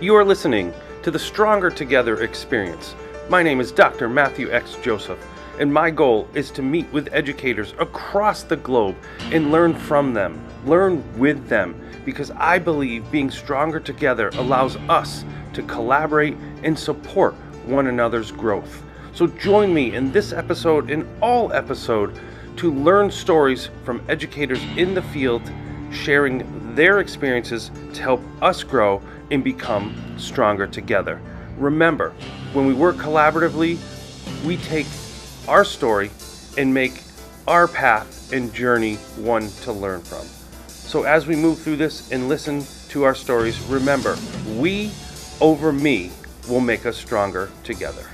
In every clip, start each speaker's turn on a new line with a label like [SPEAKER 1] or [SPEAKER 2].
[SPEAKER 1] You are listening to the Stronger Together experience. My name is Dr. Matthew X. Joseph, and my goal is to meet with educators across the globe and learn from them, learn with them, because I believe being stronger together allows us to collaborate and support one another's growth. So join me in this episode and all episode to learn stories from educators in the field sharing their experiences to help us grow and become stronger together. Remember, when we work collaboratively, we take our story and make our path and journey one to learn from. So, as we move through this and listen to our stories, remember, we over me will make us stronger together.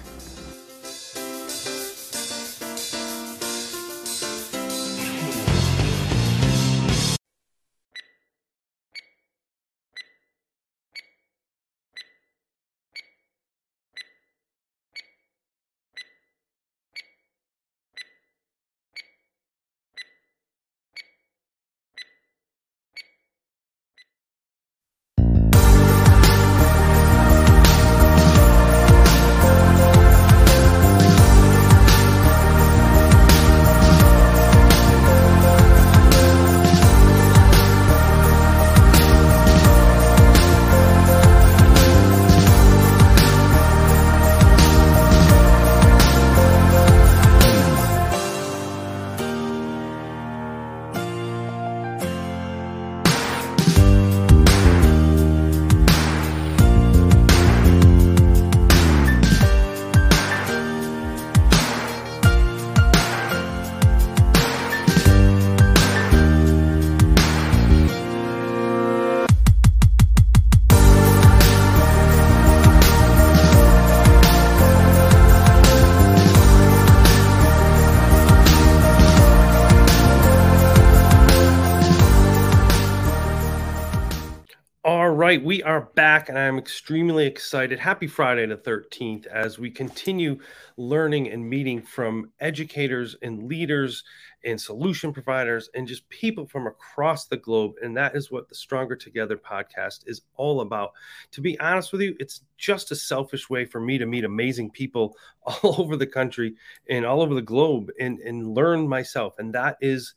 [SPEAKER 1] Right, we are back, and I'm extremely excited. Happy Friday the 13th as we continue learning and meeting from educators and leaders and solution providers and just people from across the globe. And that is what the Stronger Together podcast is all about. To be honest with you, it's just a selfish way for me to meet amazing people all over the country and all over the globe and, and learn myself. And that is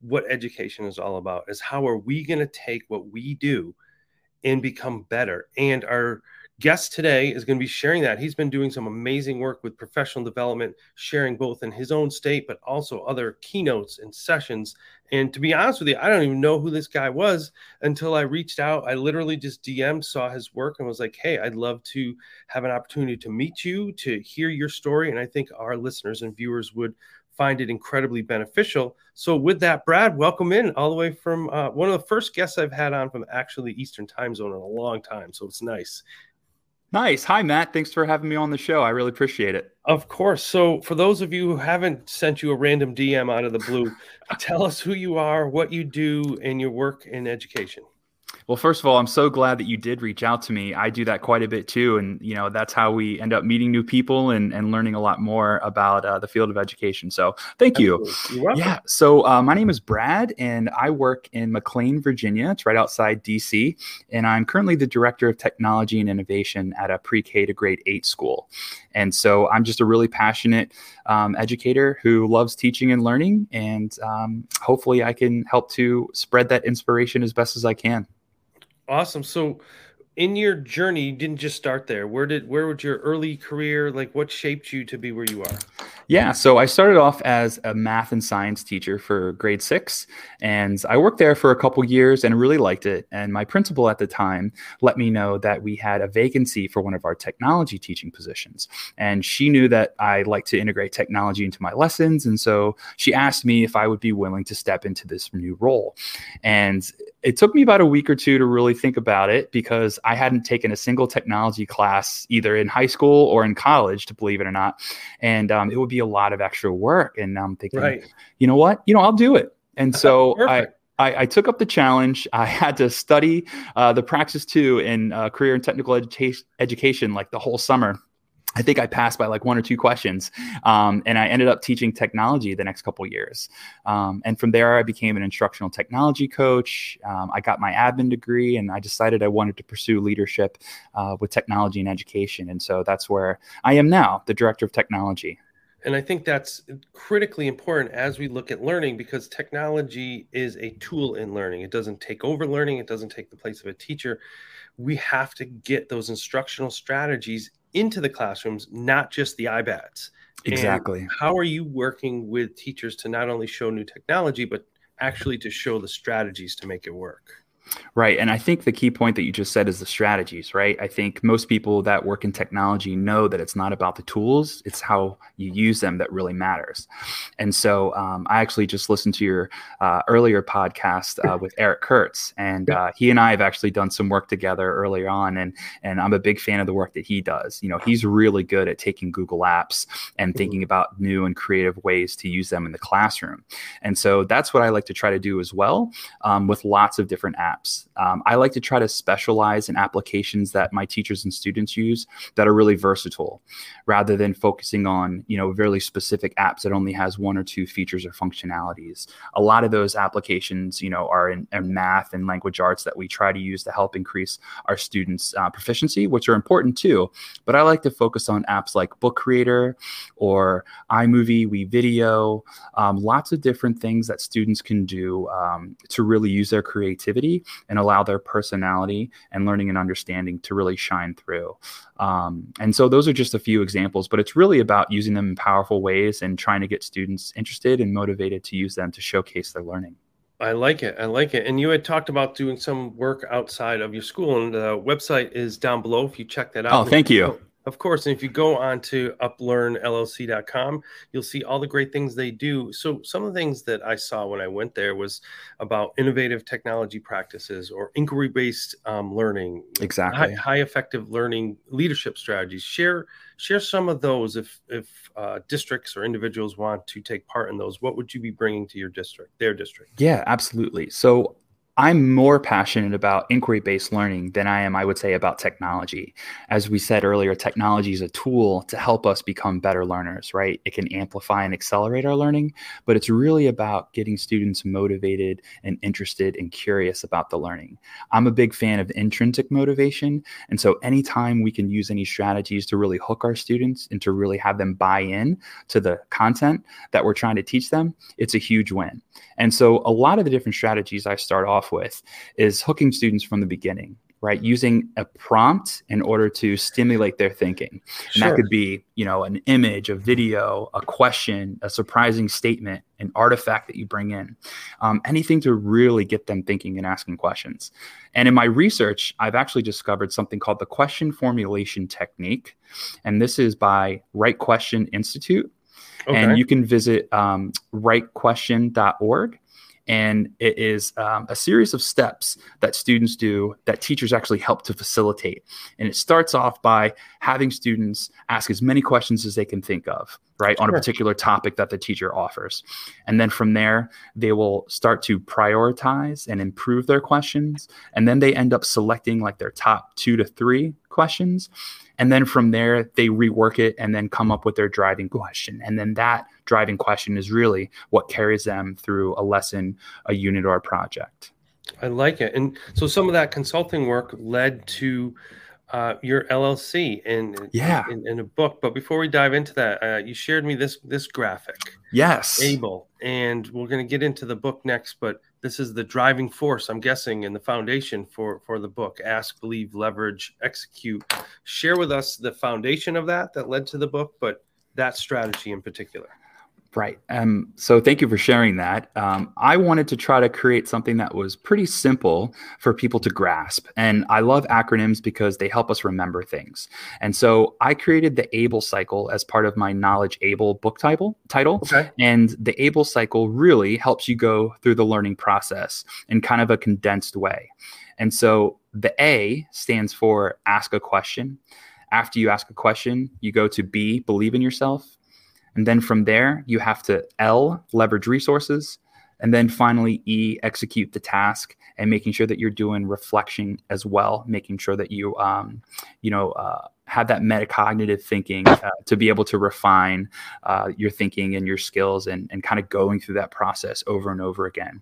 [SPEAKER 1] what education is all about is how are we going to take what we do and become better. And our guest today is going to be sharing that. He's been doing some amazing work with professional development, sharing both in his own state, but also other keynotes and sessions. And to be honest with you, I don't even know who this guy was until I reached out. I literally just DM'd, saw his work, and was like, hey, I'd love to have an opportunity to meet you, to hear your story. And I think our listeners and viewers would find it incredibly beneficial. So, with that, Brad, welcome in all the way from uh, one of the first guests I've had on from actually Eastern time zone in a long time. So, it's nice.
[SPEAKER 2] Nice. Hi, Matt. Thanks for having me on the show. I really appreciate it.
[SPEAKER 1] Of course. So, for those of you who haven't sent you a random DM out of the blue, tell us who you are, what you do, and your work in education.
[SPEAKER 2] Well, first of all, I'm so glad that you did reach out to me. I do that quite a bit too, and you know that's how we end up meeting new people and, and learning a lot more about uh, the field of education. So, thank you. Yeah. So, uh, my name is Brad, and I work in McLean, Virginia. It's right outside DC, and I'm currently the director of technology and innovation at a pre-K to grade eight school. And so, I'm just a really passionate um, educator who loves teaching and learning, and um, hopefully, I can help to spread that inspiration as best as I can.
[SPEAKER 1] Awesome. So in your journey, you didn't just start there. Where did where was your early career? Like what shaped you to be where you are?
[SPEAKER 2] Yeah, so I started off as a math and science teacher for grade six, and I worked there for a couple years and really liked it. And my principal at the time let me know that we had a vacancy for one of our technology teaching positions, and she knew that I like to integrate technology into my lessons, and so she asked me if I would be willing to step into this new role. And it took me about a week or two to really think about it because I hadn't taken a single technology class either in high school or in college, to believe it or not. And um, it would be a lot of extra work. And I'm thinking, right. you know what? You know, I'll do it. And so I, I, I, took up the challenge. I had to study uh, the Praxis 2 in uh, career and technical education like the whole summer. I think I passed by like one or two questions, um, and I ended up teaching technology the next couple years. Um, and from there, I became an instructional technology coach. Um, I got my admin degree, and I decided I wanted to pursue leadership uh, with technology and education. And so that's where I am now, the director of technology.
[SPEAKER 1] And I think that's critically important as we look at learning because technology is a tool in learning. It doesn't take over learning, it doesn't take the place of a teacher. We have to get those instructional strategies into the classrooms, not just the iPads.
[SPEAKER 2] Exactly.
[SPEAKER 1] And how are you working with teachers to not only show new technology, but actually to show the strategies to make it work?
[SPEAKER 2] Right. And I think the key point that you just said is the strategies, right? I think most people that work in technology know that it's not about the tools, it's how you use them that really matters. And so um, I actually just listened to your uh, earlier podcast uh, with Eric Curts, and uh, he and I have actually done some work together earlier on. And, and I'm a big fan of the work that he does. You know, he's really good at taking Google Apps and mm-hmm. thinking about new and creative ways to use them in the classroom. And so that's what I like to try to do as well um, with lots of different apps apps. Um, I like to try to specialize in applications that my teachers and students use that are really versatile, rather than focusing on you know really specific apps that only has one or two features or functionalities. A lot of those applications, you know, are in, in math and language arts that we try to use to help increase our students' uh, proficiency, which are important too. But I like to focus on apps like Book Creator or iMovie, WeVideo, um, lots of different things that students can do um, to really use their creativity and allow their personality and learning and understanding to really shine through. Um, and so those are just a few examples, but it's really about using them in powerful ways and trying to get students interested and motivated to use them to showcase their learning.
[SPEAKER 1] I like it. I like it. And you had talked about doing some work outside of your school, and the website is down below if you check that out.
[SPEAKER 2] Oh, thank you.
[SPEAKER 1] Of course. And if you go on to uplearnllc.com, you'll see all the great things they do. So, some of the things that I saw when I went there was about innovative technology practices or inquiry based um, learning,
[SPEAKER 2] exactly,
[SPEAKER 1] high, high, effective learning leadership strategies. Share share some of those if if uh, districts or individuals want to take part in those. What would you be bringing to your district, their district?
[SPEAKER 2] Yeah, absolutely. So I'm more passionate about inquiry based learning than I am, I would say, about technology. As we said earlier, technology is a tool to help us become better learners, right? It can amplify and accelerate our learning, but it's really about getting students motivated and interested and curious about the learning. I'm a big fan of intrinsic motivation. And so, anytime we can use any strategies to really hook our students and to really have them buy in to the content that we're trying to teach them, it's a huge win. And so, a lot of the different strategies I start off with is hooking students from the beginning right? Using a prompt in order to stimulate their thinking. And sure. that could be you know an image a video a question a surprising statement an artifact that you bring in. Um, anything to really get them thinking and asking questions. And in my research i've actually discovered something called the question formulation technique. And this is by right question institute. Okay. and you can visit um, rightquestion.org and it is um, a series of steps that students do that teachers actually help to facilitate. And it starts off by having students ask as many questions as they can think of, right, on a particular topic that the teacher offers. And then from there, they will start to prioritize and improve their questions. And then they end up selecting like their top two to three questions. And then from there, they rework it and then come up with their driving question. And then that driving question is really what carries them through a lesson, a unit, or a project.
[SPEAKER 1] I like it. And so some of that consulting work led to uh, your LLC in,
[SPEAKER 2] yeah.
[SPEAKER 1] in, in a book. But before we dive into that, uh, you shared me this this graphic.
[SPEAKER 2] Yes.
[SPEAKER 1] Able. And we're going to get into the book next, but this is the driving force, I'm guessing, and the foundation for for the book. Ask, believe, leverage, execute. Share with us the foundation of that that led to the book, but that strategy in particular.
[SPEAKER 2] Right. Um, so thank you for sharing that. Um, I wanted to try to create something that was pretty simple for people to grasp. And I love acronyms because they help us remember things. And so I created the ABLE cycle as part of my Knowledge Able book title. title. Okay. And the ABLE cycle really helps you go through the learning process in kind of a condensed way. And so the A stands for ask a question. After you ask a question, you go to B, believe in yourself. And then from there, you have to L, leverage resources, And then finally, E, execute the task and making sure that you're doing reflection as well, making sure that you, um, you know, uh, have that metacognitive thinking uh, to be able to refine uh, your thinking and your skills and, and kind of going through that process over and over again.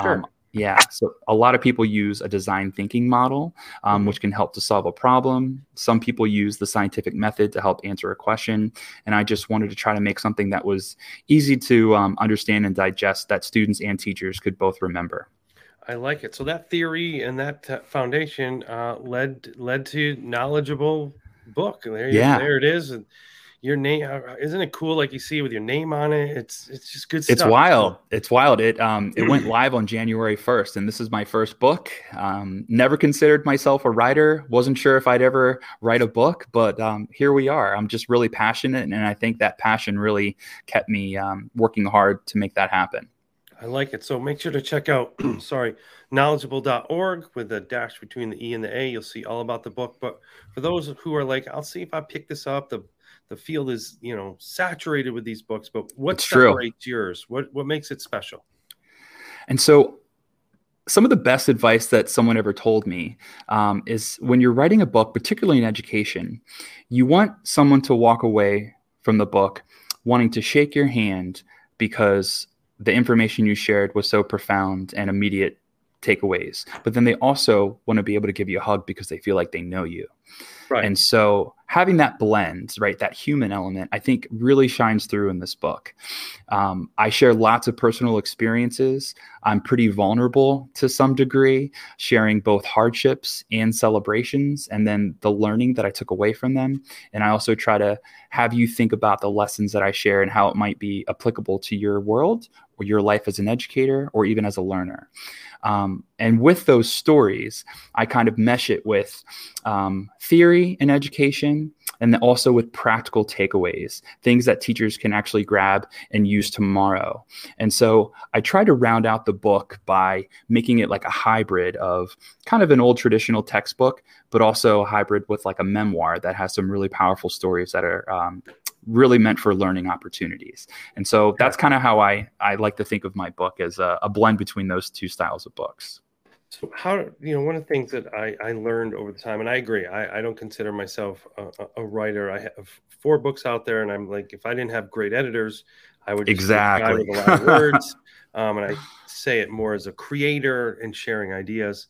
[SPEAKER 1] Sure.
[SPEAKER 2] Um, yeah, so a lot of people use a design thinking model, um, mm-hmm. which can help to solve a problem. Some people use the scientific method to help answer a question. And I just wanted to try to make something that was easy to um, understand and digest that students and teachers could both remember.
[SPEAKER 1] I like it. So that theory and that t- foundation uh, led led to knowledgeable book. There, yeah. there it is. And your name uh, isn't it cool like you see with your name on it it's it's just good stuff
[SPEAKER 2] it's wild it's wild it um it went live on january 1st and this is my first book um never considered myself a writer wasn't sure if i'd ever write a book but um here we are i'm just really passionate and i think that passion really kept me um, working hard to make that happen
[SPEAKER 1] I like it. So make sure to check out, sorry, knowledgeable.org with a dash between the E and the A. You'll see all about the book. But for those who are like, I'll see if I pick this up. The the field is, you know, saturated with these books. But what it's separates true. yours? What what makes it special?
[SPEAKER 2] And so some of the best advice that someone ever told me um, is when you're writing a book, particularly in education, you want someone to walk away from the book wanting to shake your hand because the information you shared was so profound and immediate takeaways. But then they also want to be able to give you a hug because they feel like they know you. Right. And so having that blend, right, that human element, I think really shines through in this book. Um, I share lots of personal experiences. I'm pretty vulnerable to some degree, sharing both hardships and celebrations, and then the learning that I took away from them. And I also try to have you think about the lessons that I share and how it might be applicable to your world or your life as an educator or even as a learner. Um, and with those stories, I kind of mesh it with um, theory in education and also with practical takeaways, things that teachers can actually grab and use tomorrow. And so I try to round out the book by making it like a hybrid of kind of an old traditional textbook, but also a hybrid with like a memoir that has some really powerful stories that are um, really meant for learning opportunities. And so that's kind of how I, I like to think of my book as a, a, blend between those two styles of books.
[SPEAKER 1] So how, you know, one of the things that I, I learned over the time, and I agree, I, I don't consider myself a, a writer. I have four books out there and I'm like, if I didn't have great editors, I would
[SPEAKER 2] exactly
[SPEAKER 1] with a lot of words. um, and I say it more as a creator and sharing ideas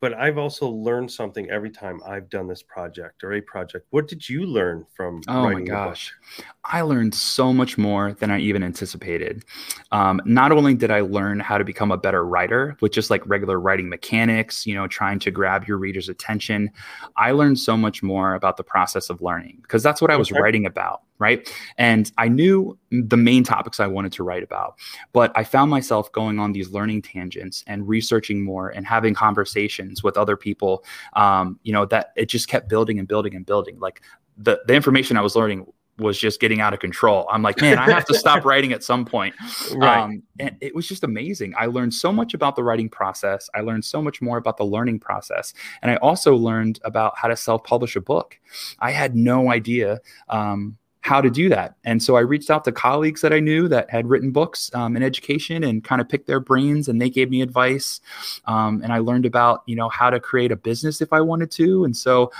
[SPEAKER 1] but I've also learned something every time I've done this project or a project. What did you learn from?
[SPEAKER 2] Oh my gosh, I learned so much more than I even anticipated. Um, not only did I learn how to become a better writer with just like regular writing mechanics, you know, trying to grab your reader's attention, I learned so much more about the process of learning because that's what I was okay. writing about right? And I knew the main topics I wanted to write about, but I found myself going on these learning tangents and researching more and having conversations with other people. Um, you know, that it just kept building and building and building. Like the the information I was learning was just getting out of control. I'm like, man, I have to stop writing at some point. Right. Um, and it was just amazing. I learned so much about the writing process. I learned so much more about the learning process. And I also learned about how to self publish a book. I had no idea um, how to do that. And so I reached out to colleagues that I knew that had written books um, in education and kind of picked their brains and they gave me advice. Um, and I learned about, you know, how to create a business if I wanted to. And so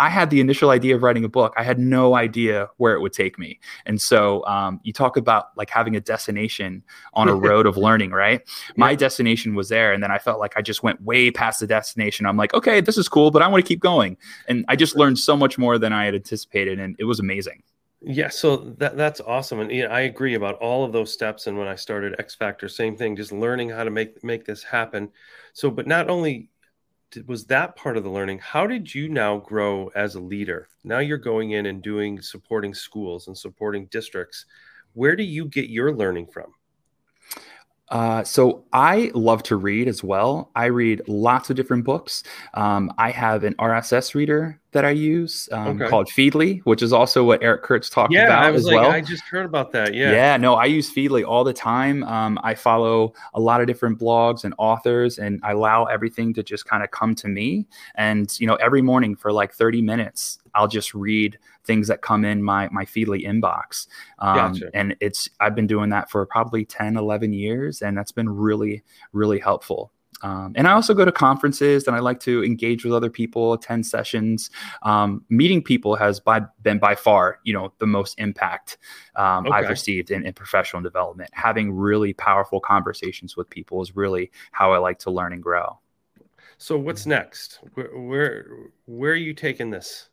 [SPEAKER 2] I had the initial idea of writing a book. I had no idea where it would take me. And so um, you talk about like having a destination on a road of learning, right? My destination was there. And then I felt like I just went way past the destination. I'm like, okay, this is cool, but I want to keep going. And I just learned so much more than I had anticipated. And it was amazing.
[SPEAKER 1] Yeah, so that that's awesome, and I agree about all of those steps. And when I started X Factor, same thing, just learning how to make make this happen. So, but not only did, was that part of the learning, how did you now grow as a leader? Now you're going in and doing supporting schools and supporting districts. Where do you get your learning from?
[SPEAKER 2] Uh, so I love to read as well. I read lots of different books. Um, I have an RSS reader that I use um, okay. called Feedly, which is also what Eric Curts talked
[SPEAKER 1] yeah,
[SPEAKER 2] about
[SPEAKER 1] I was
[SPEAKER 2] as
[SPEAKER 1] like,
[SPEAKER 2] well.
[SPEAKER 1] I just heard about that. Yeah.
[SPEAKER 2] Yeah. No, I use Feedly all the time. Um, I follow a lot of different blogs and authors, and I allow everything to just kind of come to me. And you know, every morning for like 30 minutes, I'll just read things that come in my my Feedly inbox. Um, gotcha. And it's I've been doing that for probably 10, 11 years, and that's been really, really helpful. Um, and I also go to conferences and I like to engage with other people, attend sessions. Um, meeting people has by, been by far, you know, the most impact um, okay. I've received in, in, professional development. Having really powerful conversations with people is really how I like to learn and grow.
[SPEAKER 1] So what's next? Where where, where are you taking this?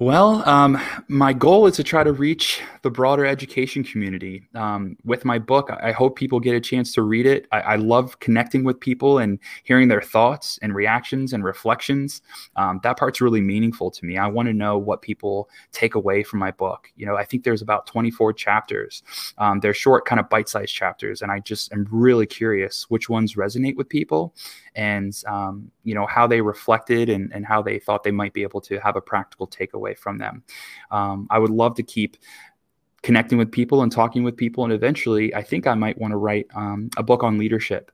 [SPEAKER 2] Well, um, my goal is to try to reach the broader education community. Um, with my book, I hope people get a chance to read it. I, I love connecting with people and hearing their thoughts and reactions and reflections. Um, that part's really meaningful to me. I want to know what people take away from my book. You know, I think there's about 24 chapters. Um, they're short, kind of bite-sized chapters, and I just am really curious which ones resonate with people and um, you know how they reflected and, and how they thought they might be able to have a practical takeaway from them. Um, I would love to keep connecting with people and talking with people, and eventually, I think I might want to write um, a book on leadership.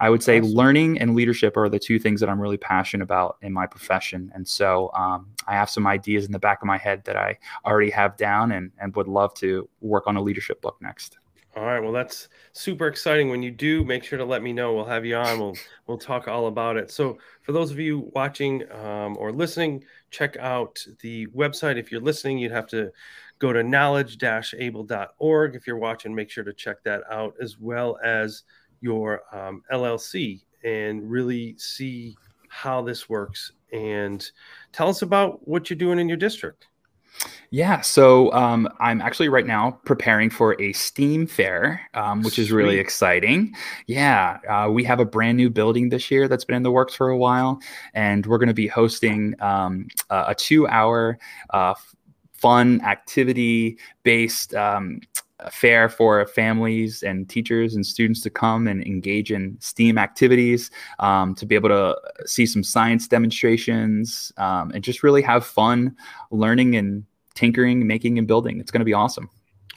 [SPEAKER 2] I would say learning and leadership are the two things that I'm really passionate about in my profession. And so um, I have some ideas in the back of my head that I already have down and, and would love to work on a leadership book next.
[SPEAKER 1] All right. Well, that's super exciting. When you do, make sure to let me know. We'll have you on. We'll we'll talk all about it. So, for those of you watching um, or listening, check out the website. If you're listening, you'd have to go to knowledge-able.org. If you're watching, make sure to check that out as well as your um, LLC and really see how this works. And tell us about what you're doing in your district.
[SPEAKER 2] Yeah, so um, I'm actually right now preparing for a STEAM fair, um, which is really exciting. Yeah, uh, we have a brand new building this year that's been in the works for a while, and we're going to be hosting um, a two hour uh, fun activity based um, fair for families and teachers and students to come and engage in STEAM activities, um, to be able to see some science demonstrations, um, and just really have fun learning and tinkering, making, and building. It's going to be awesome.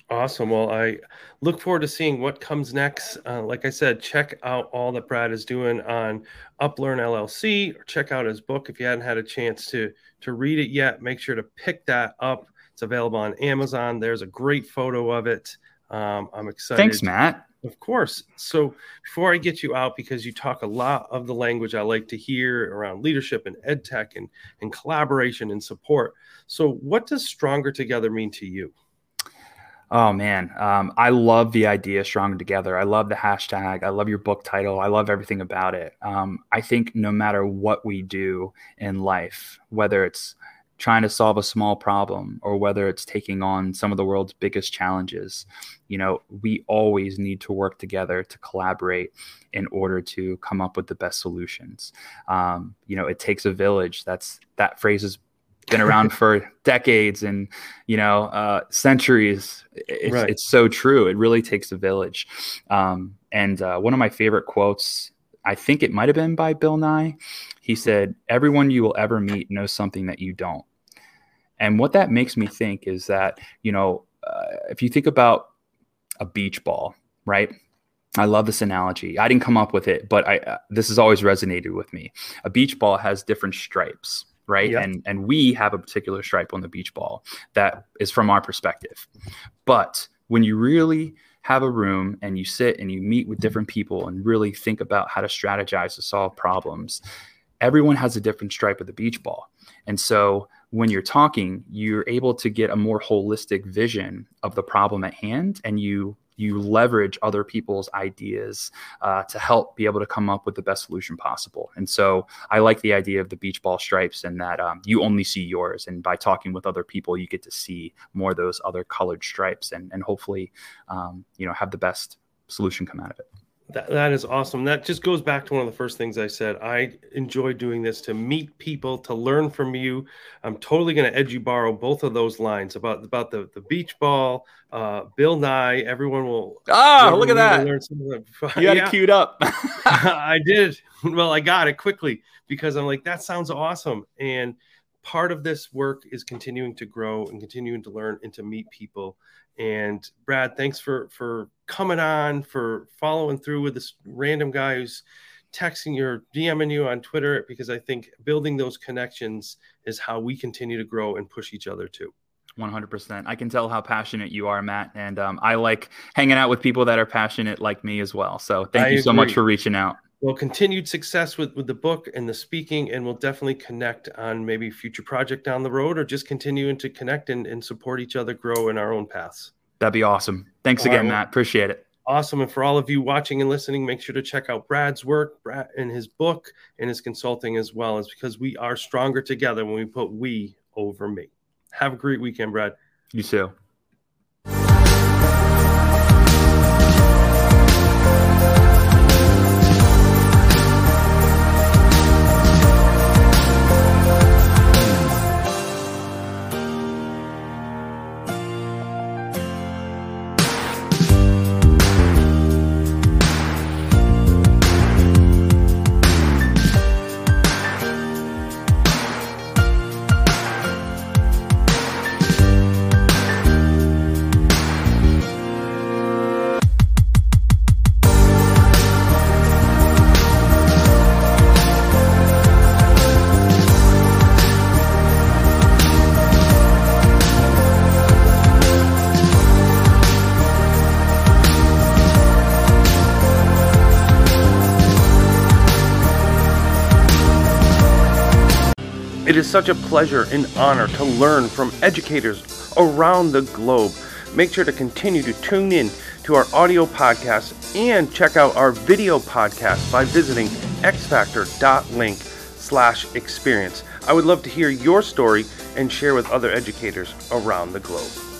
[SPEAKER 1] Awesome. Well, I look forward to seeing what comes next. Uh, like I said, check out all that Brad is doing on Uplearn LLC, or check out his book if you hadn't had a chance to to read it yet. Make sure to pick that up. It's available on Amazon. There's a great photo of it. Um, I'm excited.
[SPEAKER 2] Thanks, Matt.
[SPEAKER 1] Of course. So before I get you out, because you talk a lot of the language I like to hear around leadership and ed tech and, and collaboration and support. So what does stronger together mean to you?
[SPEAKER 2] Oh man, um, I love the idea "stronger together." I love the hashtag. I love your book title. I love everything about it. Um, I think no matter what we do in life, whether it's trying to solve a small problem or whether it's taking on some of the world's biggest challenges. You know we always need to work together to collaborate in order to come up with the best solutions. Um, you know it takes a village. That's that phrase has been around for decades and you know uh, centuries. It's, right. it's, so true. It really takes a village. Um, and uh, one of my favorite quotes i think it might have been by bill nye. He said everyone you will ever meet knows something that you don't and what that makes me think is that, you know, uh, if you think about a beach ball, right? I love this analogy. I didn't come up with it, but I uh, this has always resonated with me. A beach ball has different stripes, right? Yep. And and we have a particular stripe on the beach ball that is from our perspective. But when you really have a room and you sit and you meet with different people and really think about how to strategize to solve problems, everyone has a different stripe of the beach ball. And so when you're talking, you're able to get a more holistic vision of the problem at hand, and you you leverage other people's ideas uh, to help be able to come up with the best solution possible. And so I like the idea of the beach ball stripes and that um, you only see yours. And by talking with other people, you get to see more of those other colored stripes and, and hopefully, um, you know, have the best solution come out of it.
[SPEAKER 1] That, that is awesome. That just goes back to one of the first things I said. I enjoy doing this to meet people, to learn from you. I'm totally going to edge you borrow both of those lines about about the, the beach ball, uh, Bill Nye. Everyone will.
[SPEAKER 2] Oh, look at that! Learn some of that. You got yeah. it queued up.
[SPEAKER 1] I did. Well, I got it quickly because I'm like, that sounds awesome. And part of this work is continuing to grow and continuing to learn and to meet people. And Brad, thanks for for coming on, for following through with this random guy who's texting you or DMing you on Twitter because I think building those connections is how we continue to grow and push each other too.
[SPEAKER 2] 100%. I can tell how passionate you are, Matt. And um, I like hanging out with people that are passionate like me as well. So thank I you agree. so much for reaching out.
[SPEAKER 1] Well, continued success with, with the book and the speaking, and we'll definitely connect on maybe future project down the road or just continuing to connect and, and support each other grow in our own paths.
[SPEAKER 2] That'd be awesome. Thanks again. Matt. Appreciate it.
[SPEAKER 1] Awesome. And for all of you watching and listening, make sure to check out Brad's work, Brad and his book and his consulting as well, as because we are stronger together when we put we over me. Have a great weekend, Brad.
[SPEAKER 2] You too.
[SPEAKER 1] It is such a pleasure and honor to learn from educators around the globe. Make sure to continue to tune in to our audio podcast and check out our video podcast by visiting xfactor.link slash experience. I would love to hear your story and share with other educators around the globe.